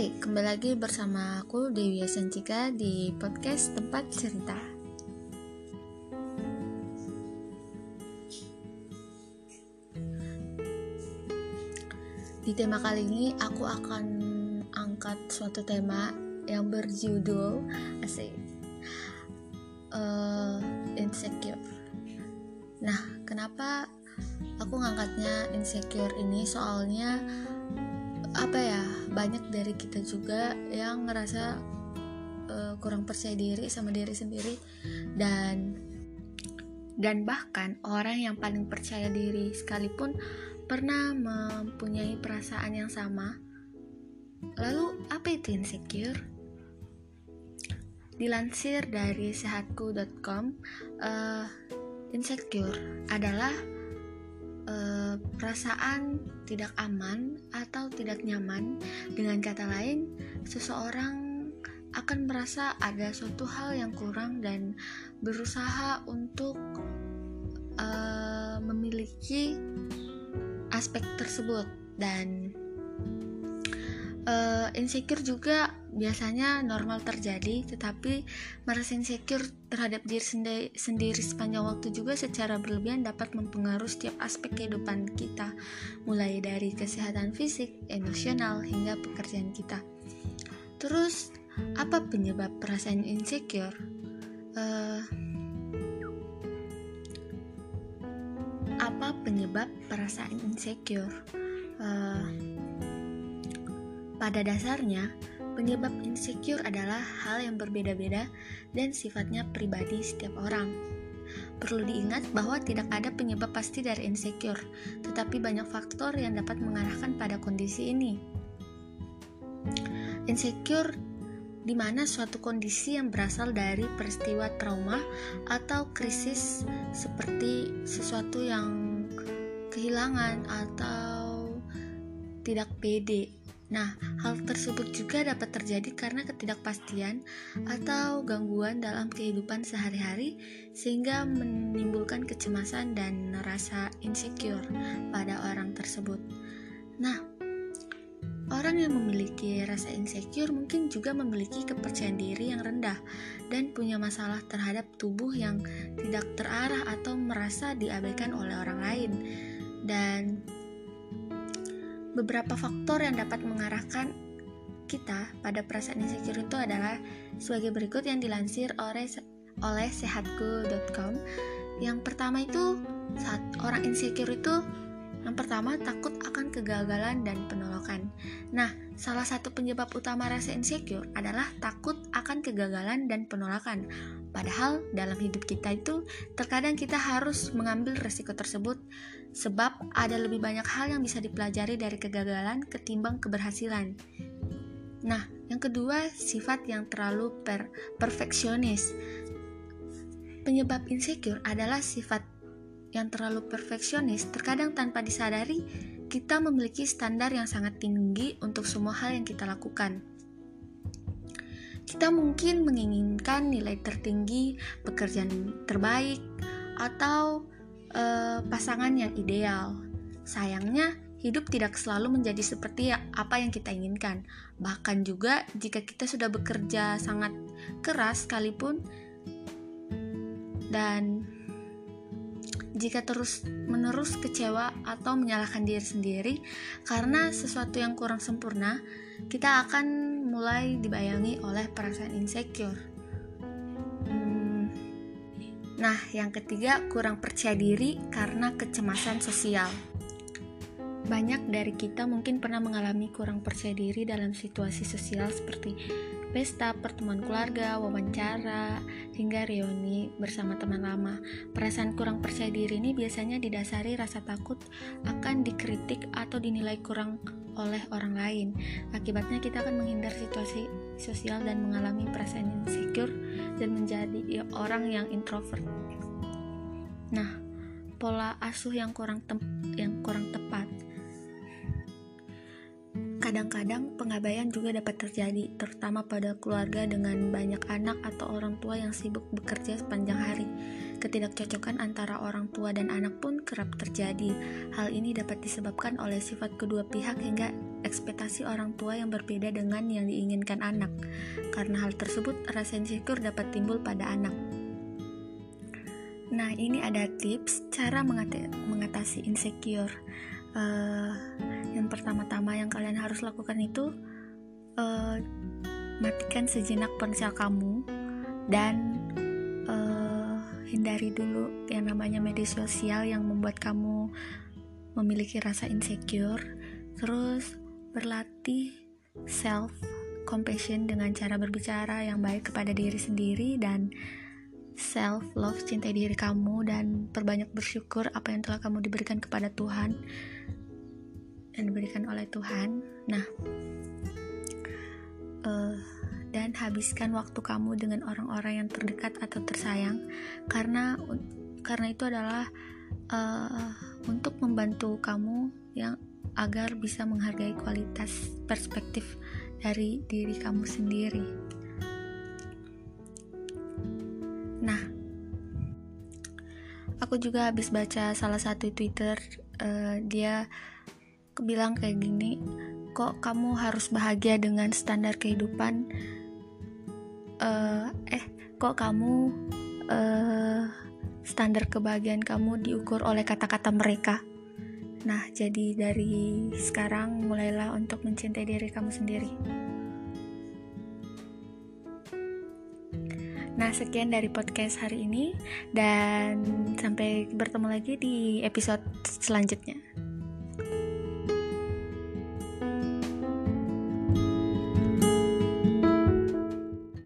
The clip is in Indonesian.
Hai, kembali lagi bersama aku Dewi Asancika di podcast Tempat Cerita. Di tema kali ini aku akan angkat suatu tema yang berjudul asik uh, insecure. Nah, kenapa aku ngangkatnya insecure ini? Soalnya apa ya banyak dari kita juga yang ngerasa uh, kurang percaya diri sama diri sendiri. Dan dan bahkan orang yang paling percaya diri sekalipun pernah mempunyai perasaan yang sama lalu apa itu insecure? Dilansir dari sehatku.com uh, insecure adalah uh, perasaan tidak aman atau tidak nyaman. Dengan kata lain, seseorang akan merasa ada suatu hal yang kurang dan berusaha untuk uh, memiliki aspek tersebut dan uh, insecure juga biasanya normal terjadi, tetapi merasa insecure terhadap diri sendiri, sendiri sepanjang waktu juga secara berlebihan dapat mempengaruhi setiap aspek kehidupan kita, mulai dari kesehatan fisik, emosional, hingga pekerjaan kita. Terus, apa penyebab perasaan insecure? Uh, apa penyebab perasaan insecure? Uh, pada dasarnya, penyebab insecure adalah hal yang berbeda-beda dan sifatnya pribadi setiap orang. Perlu diingat bahwa tidak ada penyebab pasti dari insecure, tetapi banyak faktor yang dapat mengarahkan pada kondisi ini. Insecure di mana suatu kondisi yang berasal dari peristiwa trauma atau krisis seperti sesuatu yang kehilangan atau tidak pede Nah, hal tersebut juga dapat terjadi karena ketidakpastian atau gangguan dalam kehidupan sehari-hari sehingga menimbulkan kecemasan dan rasa insecure pada orang tersebut. Nah, orang yang memiliki rasa insecure mungkin juga memiliki kepercayaan diri yang rendah dan punya masalah terhadap tubuh yang tidak terarah atau merasa diabaikan oleh orang lain. Dan Beberapa faktor yang dapat mengarahkan kita pada perasaan insecure itu adalah sebagai berikut yang dilansir oleh oleh sehatku.com. Yang pertama itu saat orang insecure itu yang pertama takut akan kegagalan dan penolakan. Nah, salah satu penyebab utama rasa insecure adalah takut akan kegagalan dan penolakan. Padahal dalam hidup kita itu terkadang kita harus mengambil resiko tersebut sebab ada lebih banyak hal yang bisa dipelajari dari kegagalan ketimbang keberhasilan. Nah, yang kedua, sifat yang terlalu per perfeksionis. Penyebab insecure adalah sifat yang terlalu perfeksionis. Terkadang tanpa disadari, kita memiliki standar yang sangat tinggi untuk semua hal yang kita lakukan. Kita mungkin menginginkan nilai tertinggi, pekerjaan terbaik, atau uh, pasangan yang ideal. Sayangnya, hidup tidak selalu menjadi seperti apa yang kita inginkan. Bahkan juga jika kita sudah bekerja sangat keras sekalipun dan jika terus menerus kecewa atau menyalahkan diri sendiri karena sesuatu yang kurang sempurna, kita akan mulai dibayangi oleh perasaan insecure. Nah, yang ketiga, kurang percaya diri karena kecemasan sosial. Banyak dari kita mungkin pernah mengalami kurang percaya diri dalam situasi sosial seperti pesta, pertemuan keluarga, wawancara, hingga reuni bersama teman lama. Perasaan kurang percaya diri ini biasanya didasari rasa takut akan dikritik atau dinilai kurang oleh orang lain. Akibatnya kita akan menghindar situasi sosial dan mengalami perasaan insecure dan menjadi orang yang introvert. Nah, pola asuh yang kurang yang kurang tepat. Kadang-kadang pengabaian juga dapat terjadi, terutama pada keluarga dengan banyak anak atau orang tua yang sibuk bekerja sepanjang hari. Ketidakcocokan antara orang tua dan anak pun kerap terjadi. Hal ini dapat disebabkan oleh sifat kedua pihak hingga ekspektasi orang tua yang berbeda dengan yang diinginkan anak. Karena hal tersebut, rasa insecure dapat timbul pada anak. Nah, ini ada tips cara mengatasi insecure. Uh, yang pertama-tama yang kalian harus lakukan itu uh, matikan sejenak ponsel kamu dan uh, hindari dulu yang namanya media sosial yang membuat kamu memiliki rasa insecure. Terus berlatih self compassion dengan cara berbicara yang baik kepada diri sendiri dan self love cintai diri kamu dan perbanyak bersyukur apa yang telah kamu diberikan kepada Tuhan dan diberikan oleh Tuhan nah uh, dan habiskan waktu kamu dengan orang-orang yang terdekat atau tersayang karena karena itu adalah uh, untuk membantu kamu yang agar bisa menghargai kualitas perspektif dari diri kamu sendiri. Nah, aku juga habis baca salah satu Twitter, uh, dia bilang kayak gini, kok kamu harus bahagia dengan standar kehidupan uh, eh kok kamu uh, standar kebahagiaan kamu diukur oleh kata-kata mereka. Nah, jadi dari sekarang mulailah untuk mencintai diri kamu sendiri. Nah, sekian dari podcast hari ini dan sampai bertemu lagi di episode selanjutnya.